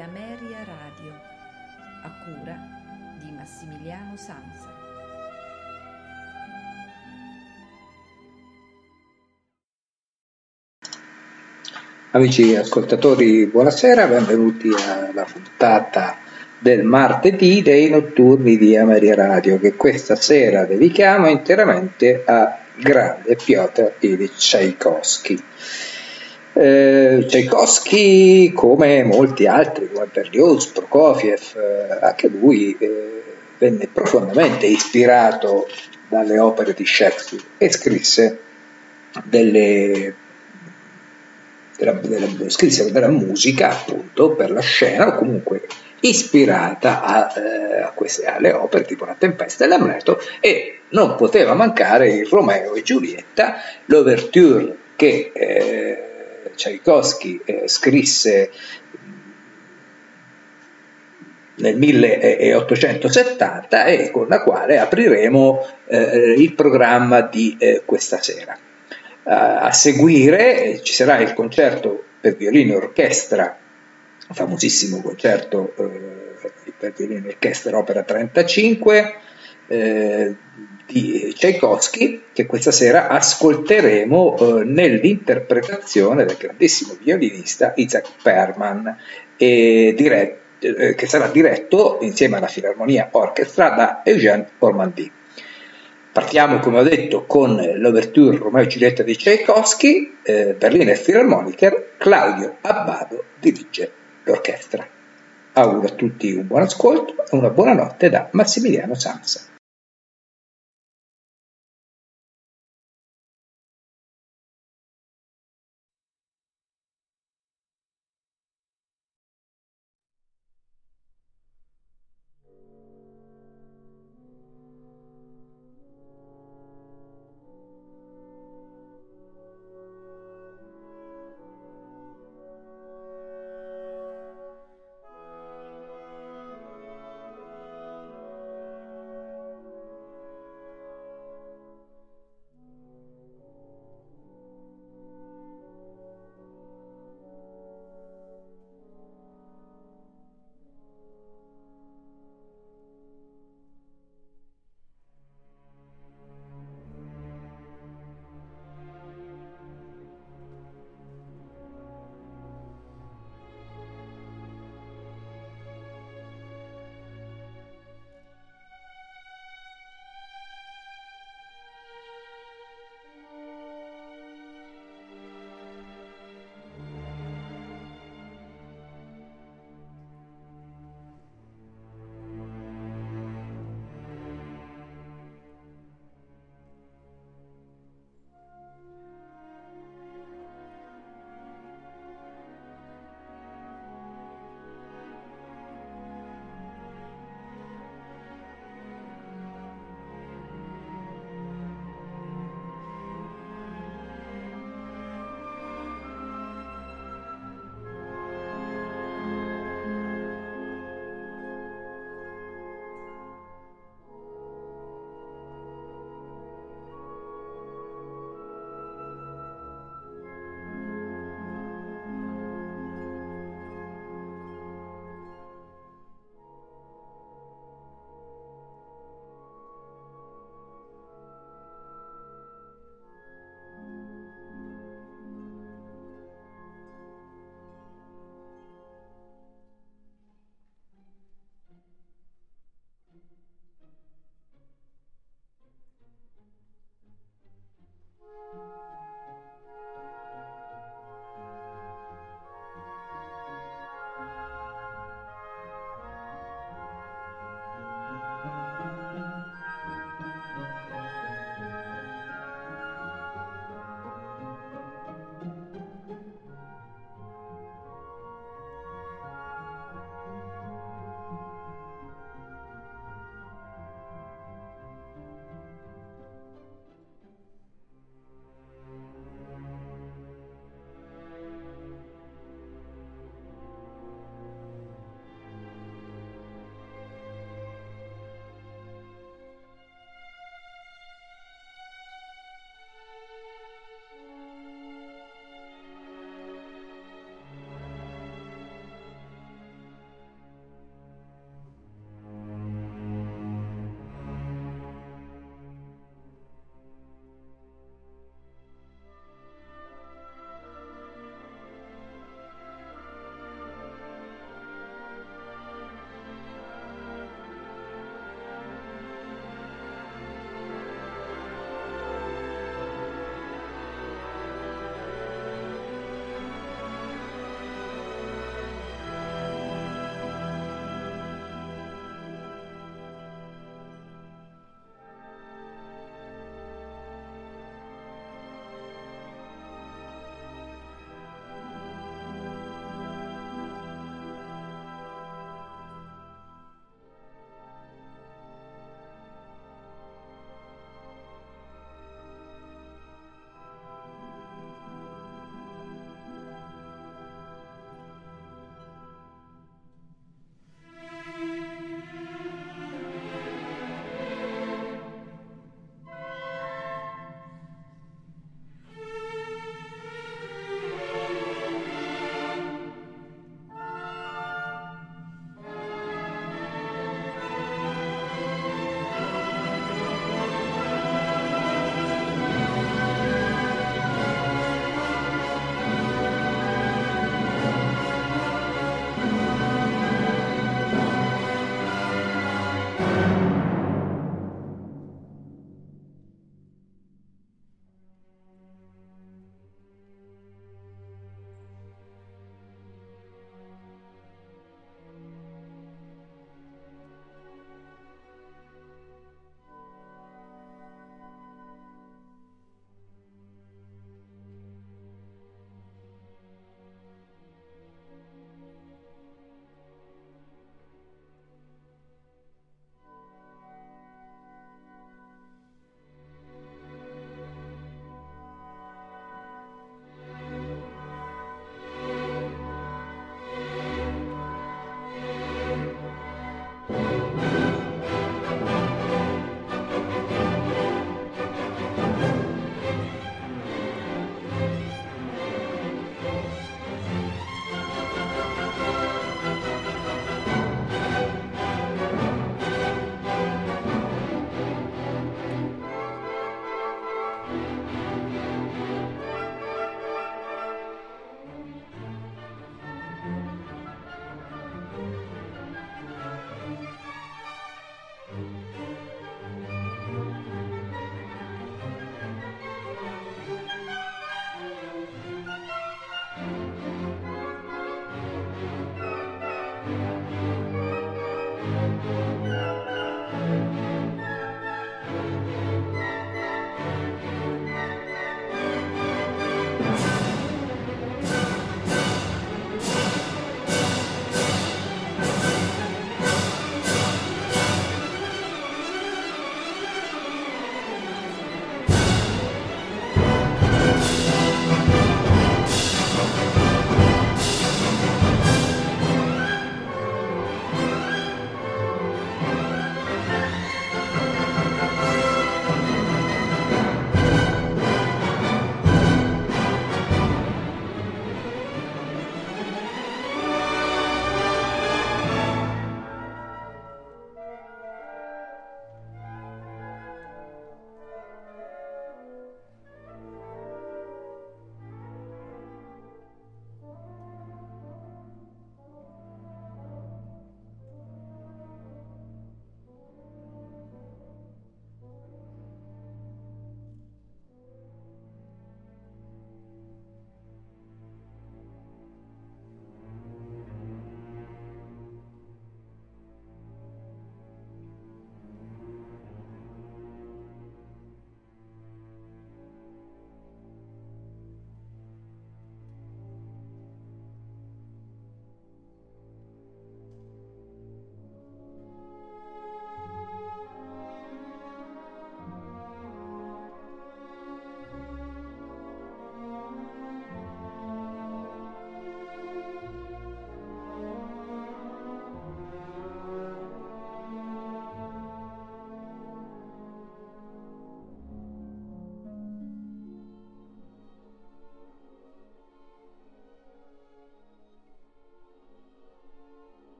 di Ameria Radio, a cura di Massimiliano Sanza. Amici ascoltatori, buonasera, benvenuti alla puntata del martedì dei notturni di Ameria Radio che questa sera dedichiamo interamente a grande Piotr Ilyich Tchaikovsky. Eh, Tchaikovsky, come molti altri, come Berlioz, Prokofiev, eh, anche lui eh, venne profondamente ispirato dalle opere di Shakespeare e scrisse delle, della, della, scrisse della musica appunto per la scena o comunque ispirata a, eh, a queste, alle opere tipo La Tempesta e l'Amleto e non poteva mancare il Romeo e Giulietta, l'ouverture che eh, Tchaikovsky eh, scrisse nel 1870 e con la quale apriremo eh, il programma di eh, questa sera. A seguire eh, ci sarà il concerto per violino e orchestra, famosissimo concerto eh, per violino e orchestra opera 35 eh, di Tchaikovsky che questa sera ascolteremo eh, nell'interpretazione del grandissimo violinista Isaac Perman diretto, eh, che sarà diretto insieme alla Filarmonia Orchestra da Eugène Ormandy. Partiamo, come ho detto, con l'ouverture Romeo e Giulietta di Tchaikovsky, eh, Berliner Philharmoniker, Claudio Abbado dirige l'orchestra. Auguro a tutti un buon ascolto e una buona notte da Massimiliano Sansa.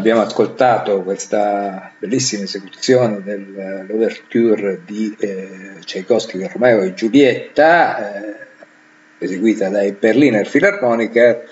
Abbiamo ascoltato questa bellissima esecuzione dell'Overture di eh, Tchaikovsky con Romeo e Giulietta, eh, eseguita dai Berliner Philharmoniker,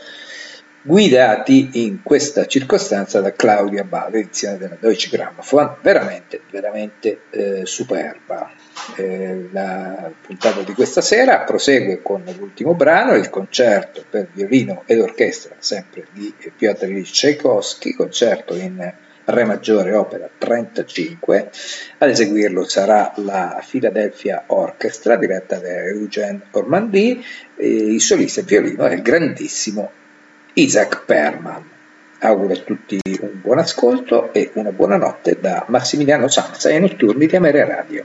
guidati in questa circostanza da Claudia Bale, edizione della Deutsche Grammophon, veramente, veramente eh, superba. Eh, la puntata di questa sera prosegue con l'ultimo brano, il concerto per violino ed orchestra, sempre di Piotr Ilyich Tchaikovsky, concerto in Re maggiore, opera 35. Ad eseguirlo sarà la Philadelphia Orchestra, diretta da Eugene Ormandy, il solista violino è il grandissimo Isaac Perman. Auguro a tutti un buon ascolto e una buona notte da Massimiliano Sanza e notturni di Ameria Radio.